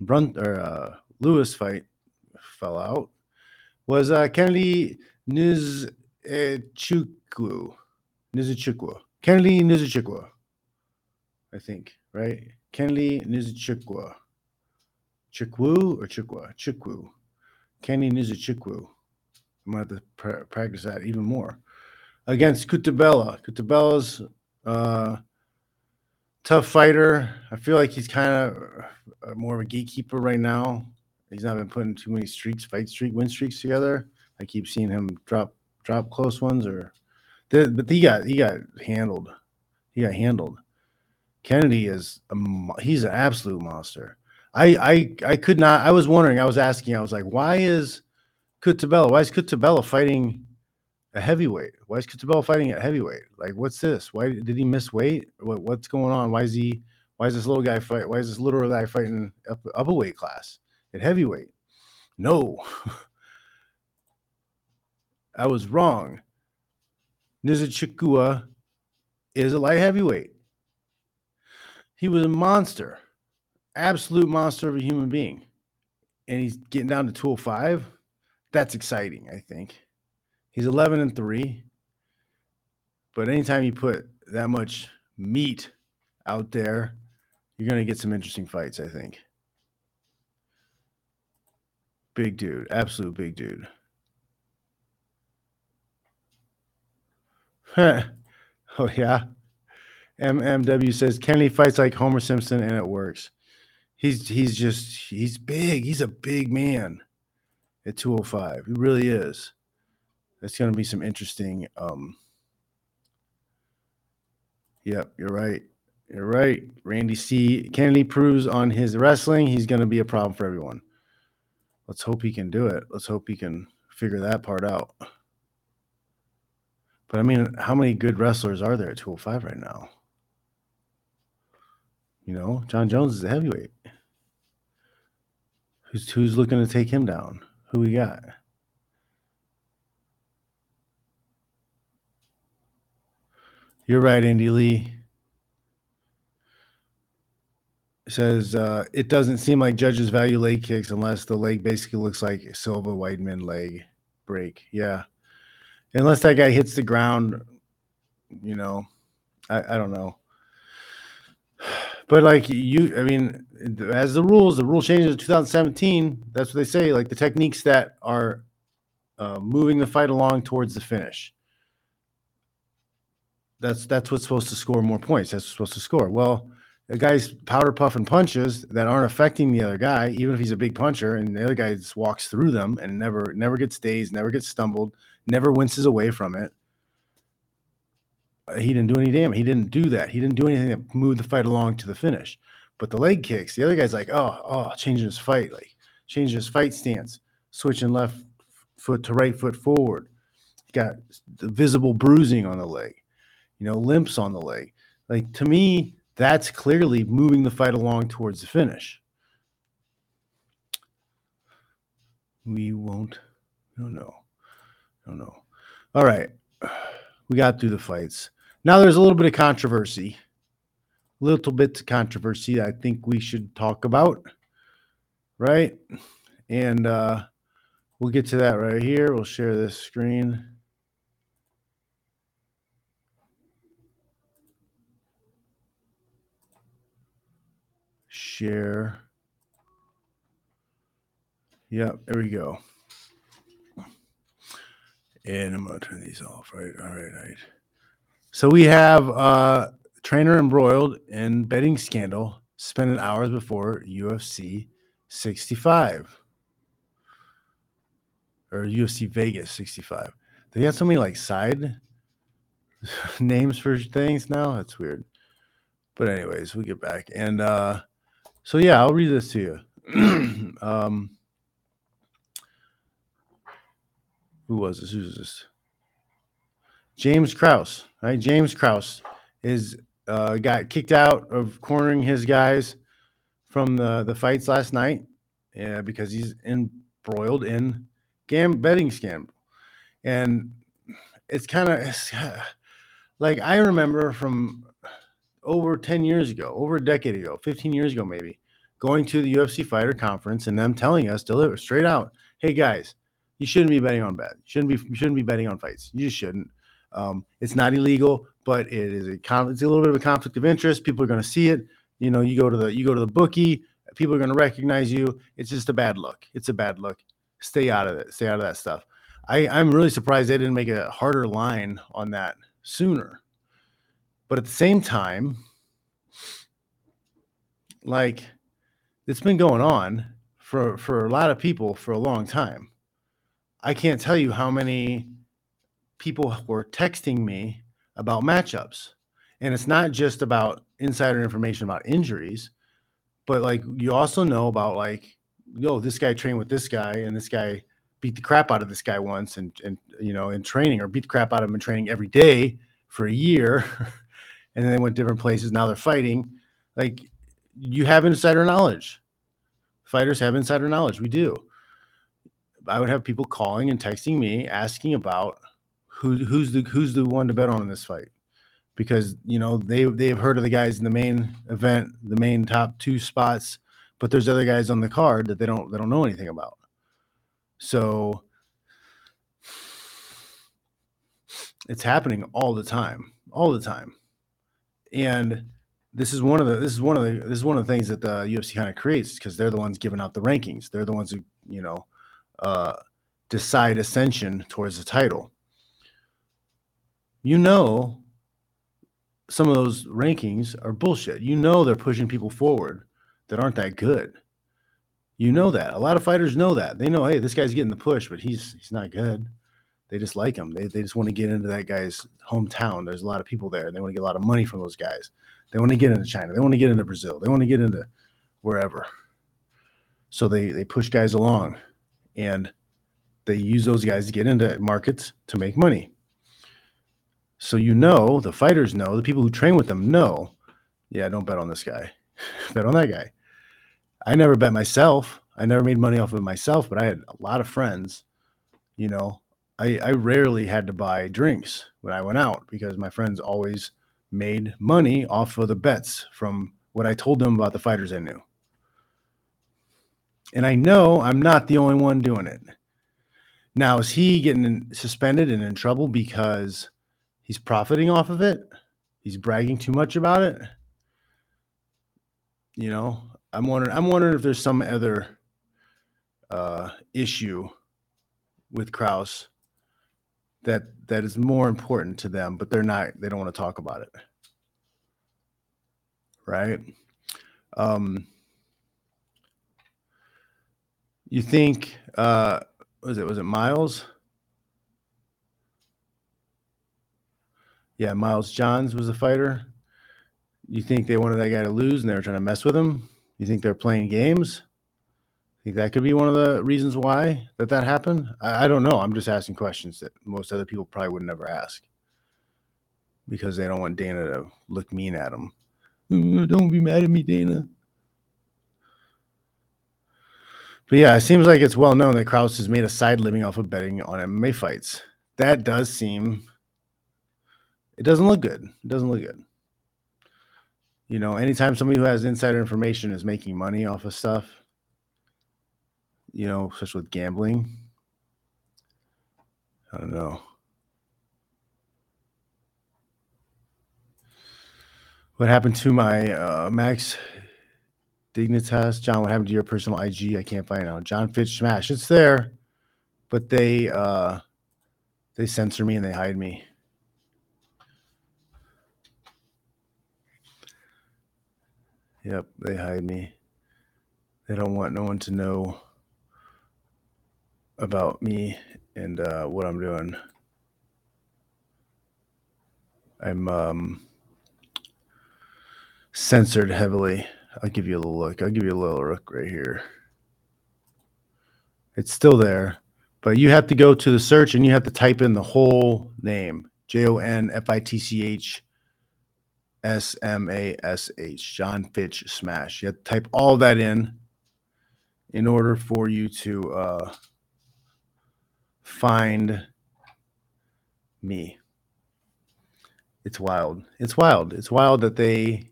Brunt or uh, Lewis fight fell out was uh, Kennedy Nzechukwu. Nzechukwu. Kennedy Nzechukwu. I think, right? Kennedy Nzechukwu. Chikwu or Chikwa? Chikwu. Kenny Chikwu. I'm to have to pra- practice that even more. Against Cutelaba. Cutelaba's uh, tough fighter. I feel like he's kind of more of a gatekeeper right now. He's not been putting too many streaks, fight streak, win streaks together. I keep seeing him drop drop close ones, or but he got he got handled. He got handled. Kennedy is a, he's an absolute monster. I I I could not. I was wondering. I was asking. I was like, why is Cutelaba? Why is Cutelaba fighting a heavyweight? Why is Cutelaba fighting at heavyweight? Like, what's this? Why did he miss weight? What, what's going on? Why is he? Why is this little guy fight? Why is this little guy fighting up up a weight class at heavyweight? No, [laughs] I was wrong. Nizachikua is a light heavyweight. He was a monster, absolute monster of a human being. And he's getting down to 205. That's exciting, I think. He's 11 and 3. But anytime you put that much meat out there, you're going to get some interesting fights, I think. Big dude, absolute big dude. [laughs] oh yeah. MMW says Kenny fights like Homer Simpson and it works. He's he's just he's big. He's a big man at 205. He really is. That's going to be some interesting um Yep, you're right. You're right. Randy C. Kennedy proves on his wrestling he's going to be a problem for everyone. Let's hope he can do it. Let's hope he can figure that part out. But I mean, how many good wrestlers are there at 205 right now? You know, Jon Jones is a heavyweight. Who's who's looking to take him down? Who we got? You're right, Andy Lee. says uh, it doesn't seem like judges value leg kicks unless the leg basically looks like Silva Weidman leg break. Yeah unless that guy hits the ground, you know, I, I don't know. But like you, I mean, as the rules, the rule changes in 2017. That's what they say. Like the techniques that are uh, moving the fight along towards the finish. That's that's what's supposed to score more points. That's supposed to score. Well, the guy's powder puff and punches that aren't affecting the other guy, even if he's a big puncher, and the other guy just walks through them and never never gets dazed, never gets stumbled, never winces away from it. He didn't do any damage. He didn't do that. He didn't do anything that moved the fight along to the finish. But the leg kicks, the other guy's like, oh, oh, changing his fight, like changing his fight stance, switching left foot to right foot forward. Got the visible bruising on the leg, you know, limps on the leg. Like to me, that's clearly moving the fight along towards the finish. We won't. No, no. don't. All right. [sighs] We got through the fights. Now there's a little bit of controversy. Little bit of controversy I think we should talk about. Right? And uh we'll get to that right here. We'll share this screen. share. Yep, there we go. And I'm gonna turn these off. Right, all right, all right. So we have uh trainer embroiled in betting scandal, spending hours before UFC 65 or UFC Vegas 65. They got so many like side [laughs] names for things now. That's weird. But anyways, we get back and uh so yeah, I'll read this to you. [clears throat] um, who was this? Who's this? James Krause. Right, James Krause is uh, got kicked out of cornering his guys from the the fights last night, yeah, because he's embroiled in gam betting scandal, and it's kind of [sighs] like I remember from over 10 years ago, over a decade ago, 15 years ago, maybe, going to the UFC fighter conference and them telling us, deliver straight out, hey guys, you shouldn't be betting on bet. You shouldn't be you shouldn't be betting on fights. You just shouldn't. Um, it's not illegal, but it is a it's a little bit of a conflict of interest. People are going to see it. You know, you go to the you go to the bookie. People are going to recognize you. It's just a bad look. It's a bad look. Stay out of it. Stay out of that stuff. I, I'm really surprised they didn't make a harder line on that sooner. But at the same time, like it's been going on for for a lot of people for a long time. I can't tell you how many people were texting me about matchups. And it's not just about insider information about injuries, but like you also know about like, yo, this guy trained with this guy and this guy beat the crap out of this guy once and and you know in training or beat the crap out of him in training every day for a year [laughs] and then they went different places now they're fighting. Like you have insider knowledge. Fighters have insider knowledge. We do. I would have people calling and texting me asking about who who's the who's the one to bet on in this fight because you know they they've heard of the guys in the main event the main top two spots but there's other guys on the card that they don't they don't know anything about so it's happening all the time, all the time. And this is one of the this is one of the this is one of the things that the UFC kind of creates because they're the ones giving out the rankings. They're the ones who, you know, uh decide ascension towards the title. You know some of those rankings are bullshit. You know they're pushing people forward that aren't that good. You know that. A lot of fighters know that. They know, hey, this guy's getting the push, but he's he's not good. They just like him. They, they just want to get into that guy's hometown. There's a lot of people there. They want to get a lot of money from those guys. They want to get into China. They want to get into Brazil. They want to get into wherever. So they they push guys along and they use those guys to get into markets to make money. So you know, the fighters know, the people who train with them know, yeah, don't bet on this guy. [laughs] bet on that guy. I never bet myself. I never made money off of myself, but I had a lot of friends. You know, I, I rarely had to buy drinks when I went out because my friends always made money off of the bets from what I told them about the fighters I knew. And I know I'm not the only one doing it. Now, is he getting suspended and in trouble because he's profiting off of it? He's bragging too much about it? You know, I'm wondering. I'm wondering if there's some other uh, issue with Krause that that is more important to them, but they're not. They don't want to talk about it, right? Um, you think? Uh, was it? Was it Miles? Yeah, Miles Johns was a fighter. You think they wanted that guy to lose and they were trying to mess with him? You think they're playing games? Think that could be one of the reasons why that that happened? I, I don't know. I'm just asking questions that most other people probably would never ask because they don't want Dana to look mean at them. Mm, don't be mad at me, Dana. But yeah, it seems like it's well known that Krause has made a side living off of betting on MMA fights. That does seem. It doesn't look good. It doesn't look good. You know, anytime somebody who has insider information is making money off of stuff, you know, especially with gambling, I don't know. What happened to my uh, Max Dignitas? Jon, what happened to your personal IG? I can't find it now. Jon Fitch Smash. It's there, but they uh they censor me and they hide me. Yep, they hide me. They don't want no one to know about me and uh, what I'm doing. I'm um, censored heavily. I'll give you a little look. I'll give you a little look right here. It's still there, but you have to go to the search and you have to type in the whole name J O N F I T C H S M A S H, Jon Fitch Smash. You have to type all that in in order for you to uh, find me. It's wild. It's wild. It's wild that they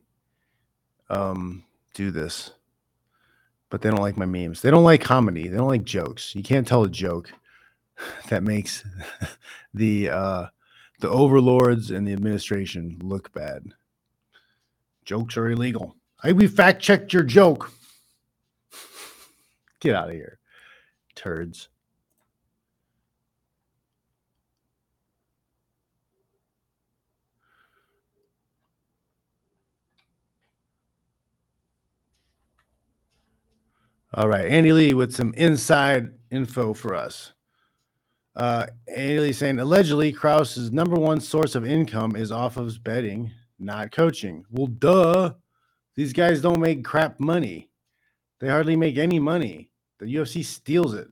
um, do this, but they don't like my memes. They don't like comedy. They don't like jokes. You can't tell a joke [laughs] that makes [laughs] the uh, the overlords and the administration look bad. Jokes are illegal. Hey, we fact checked your joke. Get out of here, turds. All right, Andy Lee with some inside info for us. Uh, Andy Lee saying allegedly Krause's number one source of income is off of betting, not coaching. Well, duh. These guys don't make crap money. They hardly make any money. The UFC steals it.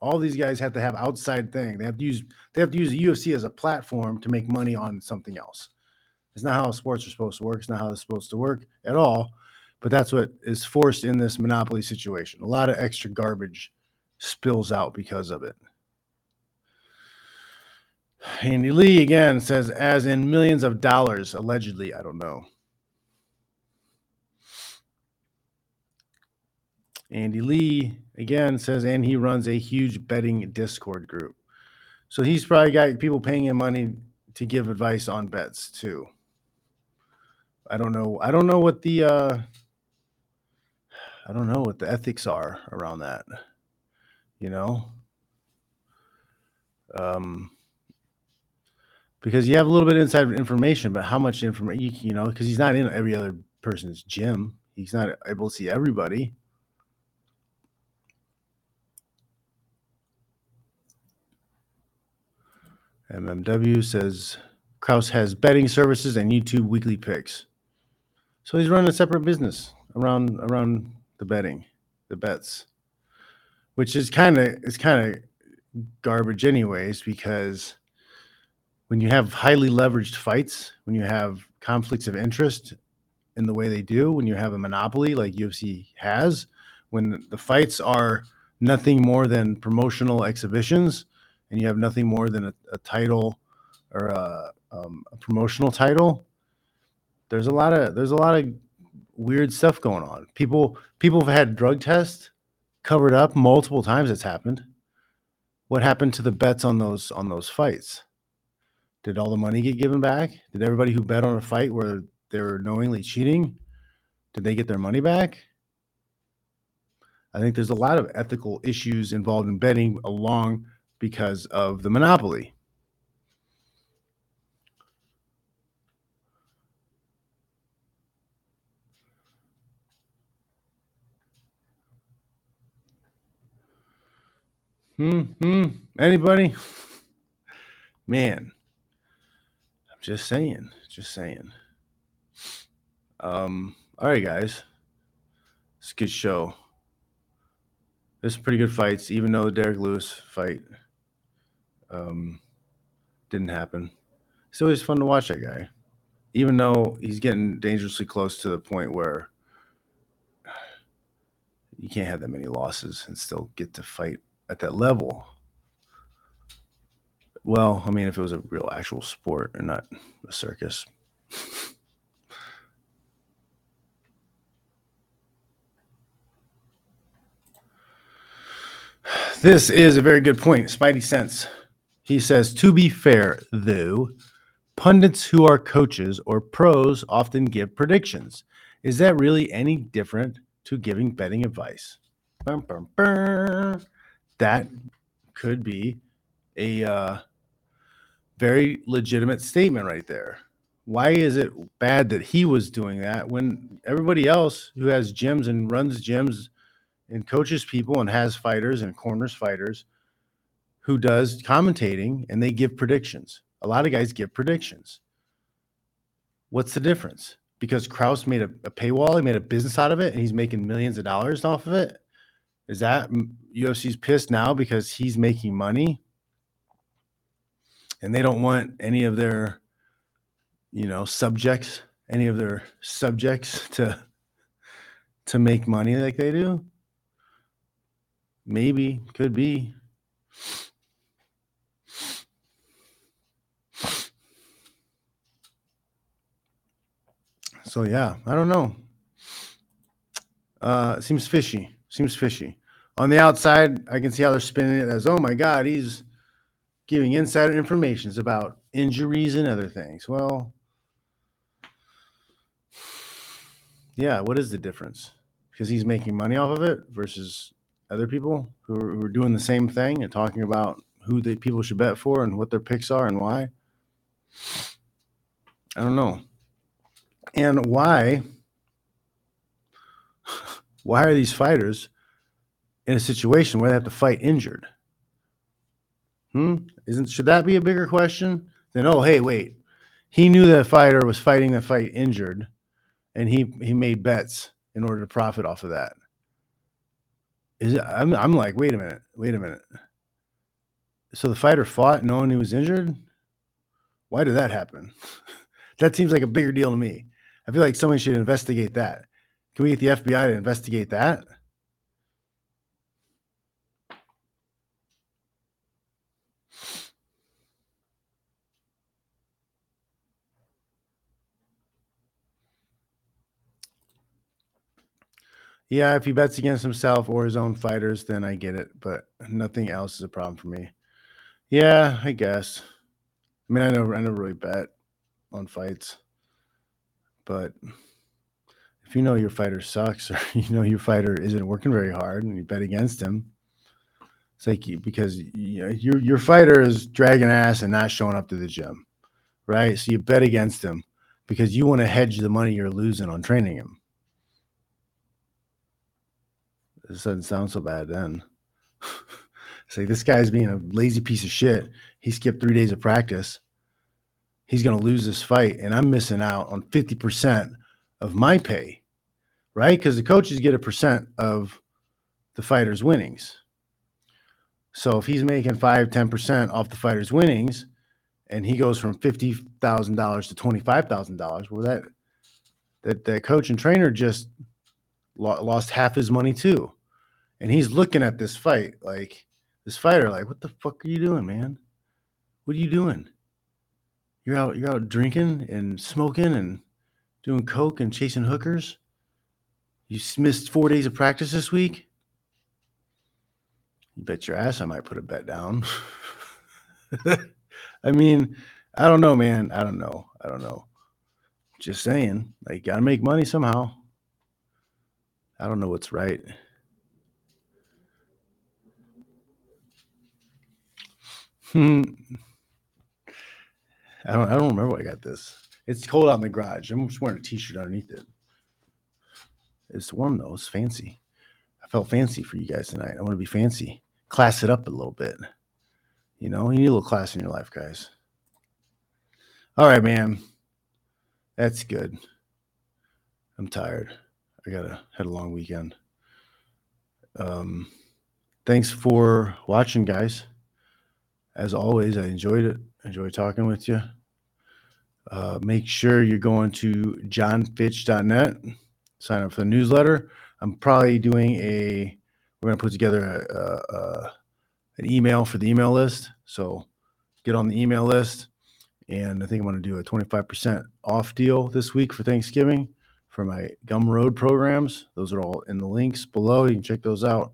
All these guys have to have outside thing. They have to use they have to use the UFC as a platform to make money on something else. It's not how sports are supposed to work. It's not how it's supposed to work at all. But that's what is forced in this monopoly situation. A lot of extra garbage spills out because of it. Andy Lee again says, as in millions of dollars, allegedly. I don't know. Andy Lee again says, and he runs a huge betting Discord group. So he's probably got people paying him money to give advice on bets too. I don't know. I don't know what the uh I don't know what the ethics are around that. You know? Um because you have a little bit of inside information, but how much information you, you know, because he's not in every other person's gym. He's not able to see everybody. MMW says Krause has betting services and YouTube weekly picks. So he's running a separate business around around the betting, the bets, which is kind of it's kind of garbage anyways because when you have highly leveraged fights, when you have conflicts of interest in the way they do, when you have a monopoly like UFC has, when the fights are nothing more than promotional exhibitions and you have nothing more than a, a title or a, um, a promotional title, there's a lot of there's a lot of weird stuff going on. People people have had drug tests covered up multiple times. It's happened. What happened to the bets on those on those fights? Did all the money get given back? Did everybody who bet on a fight where they were knowingly cheating, did they get their money back? I think there's a lot of ethical issues involved in betting along because of the monopoly. Hmm, hmm. Anybody? [laughs] Man, just saying, just saying. Um, all right, guys. It's a good show. There's some pretty good fights, even though the Derrick Lewis fight um, didn't happen. It's always fun to watch that guy, even though he's getting dangerously close to the point where you can't have that many losses and still get to fight at that level. Well, I mean, if it was a real actual sport and not a circus. this is a very good point. Spidey sense. He says, to be fair, though, pundits who are coaches or pros often give predictions. Is that really any different to giving betting advice? That could be a uh, very legitimate statement right there. Why is it bad that he was doing that when everybody else who has gyms and runs gyms and coaches people and has fighters and corners fighters – who does commentating and they give predictions. A lot of guys give predictions. What's the difference? Because Krause made a, a, paywall, he made a business out of it, and he's making millions of dollars off of it. Is that UFC's pissed now because he's making money? And they don't want any of their, you know, subjects, any of their subjects to to make money like they do? Maybe, could be. So yeah, I don't know. Uh, seems fishy. Seems fishy. On the outside, I can see how they're spinning it as, oh my God, he's giving insider information about injuries and other things. Well, yeah, what is the difference? Because he's making money off of it versus other people who are, who are doing the same thing and talking about who the people should bet for and what their picks are and why. I don't know. And why [laughs] why are these fighters in a situation where they have to fight injured? Hmm? Isn't should that be a bigger question than oh hey wait he knew that fighter was fighting the fight injured and he he made bets in order to profit off of that. Is it, I'm I'm like wait a minute wait a minute. So the fighter fought knowing he was injured. Why did that happen? [laughs] that seems like a bigger deal to me. I feel like somebody should investigate that. Can we get the FBI to investigate that? Yeah, if he bets against himself or his own fighters, then I get it. But nothing else is a problem for me. Yeah, I guess. I mean, I never, I never really bet on fights, but if you know your fighter sucks or [laughs] you know your fighter isn't working very hard and you bet against him, it's like you, because you your your fighter is dragging ass and not showing up to the gym, right? So you bet against him because you want to hedge the money you're losing on training him. This doesn't sound so bad then. [laughs] it's like this guy's being a lazy piece of shit. He skipped three days of practice. He's going to lose this fight, and I'm missing out on 50% of my pay, right? Because the coaches get a percent of the fighter's winnings. So if he's making five, 10% off the fighter's winnings, and he goes from fifty thousand dollars to twenty five thousand dollars, well, that that that coach and trainer just lo- lost half his money too and he's looking at this fight like this fighter like what the fuck are you doing man? What are you doing? You're out you're out drinking and smoking and doing coke and chasing hookers? You missed four days of practice this week? You bet your ass i might put a bet down. [laughs] I mean i don't know man. I don't know. I don't know. Just saying like gotta make money somehow. I don't know what's right Hmm. I don't. I don't remember where I got this. It's cold out in the garage. I'm just wearing a t-shirt underneath it. It's warm though. It's fancy. I felt fancy for you guys tonight. I want to be fancy. Class it up a little bit. You know, you need a little class in your life, guys. All right, man. That's good. I'm tired. I gotta had a long weekend. Um, thanks for watching, guys as always, I enjoyed it. Enjoy talking with you. Uh, make sure you're going to johnfitch.net, sign up for the newsletter. I'm probably doing a, we're going to put together a, a, a, an email for the email list. So get on the email list. And I think I'm going to do a 25% off deal this week for Thanksgiving for my Gumroad programs. Those are all in the links below. You can check those out.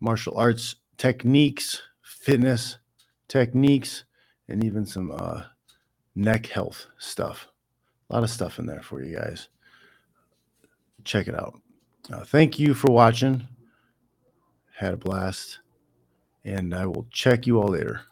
Martial arts techniques, fitness, techniques, and even some uh, neck health stuff. A lot of stuff in there for you guys. Check it out. Uh, thank you for watching. Had a blast. And I will check you all later.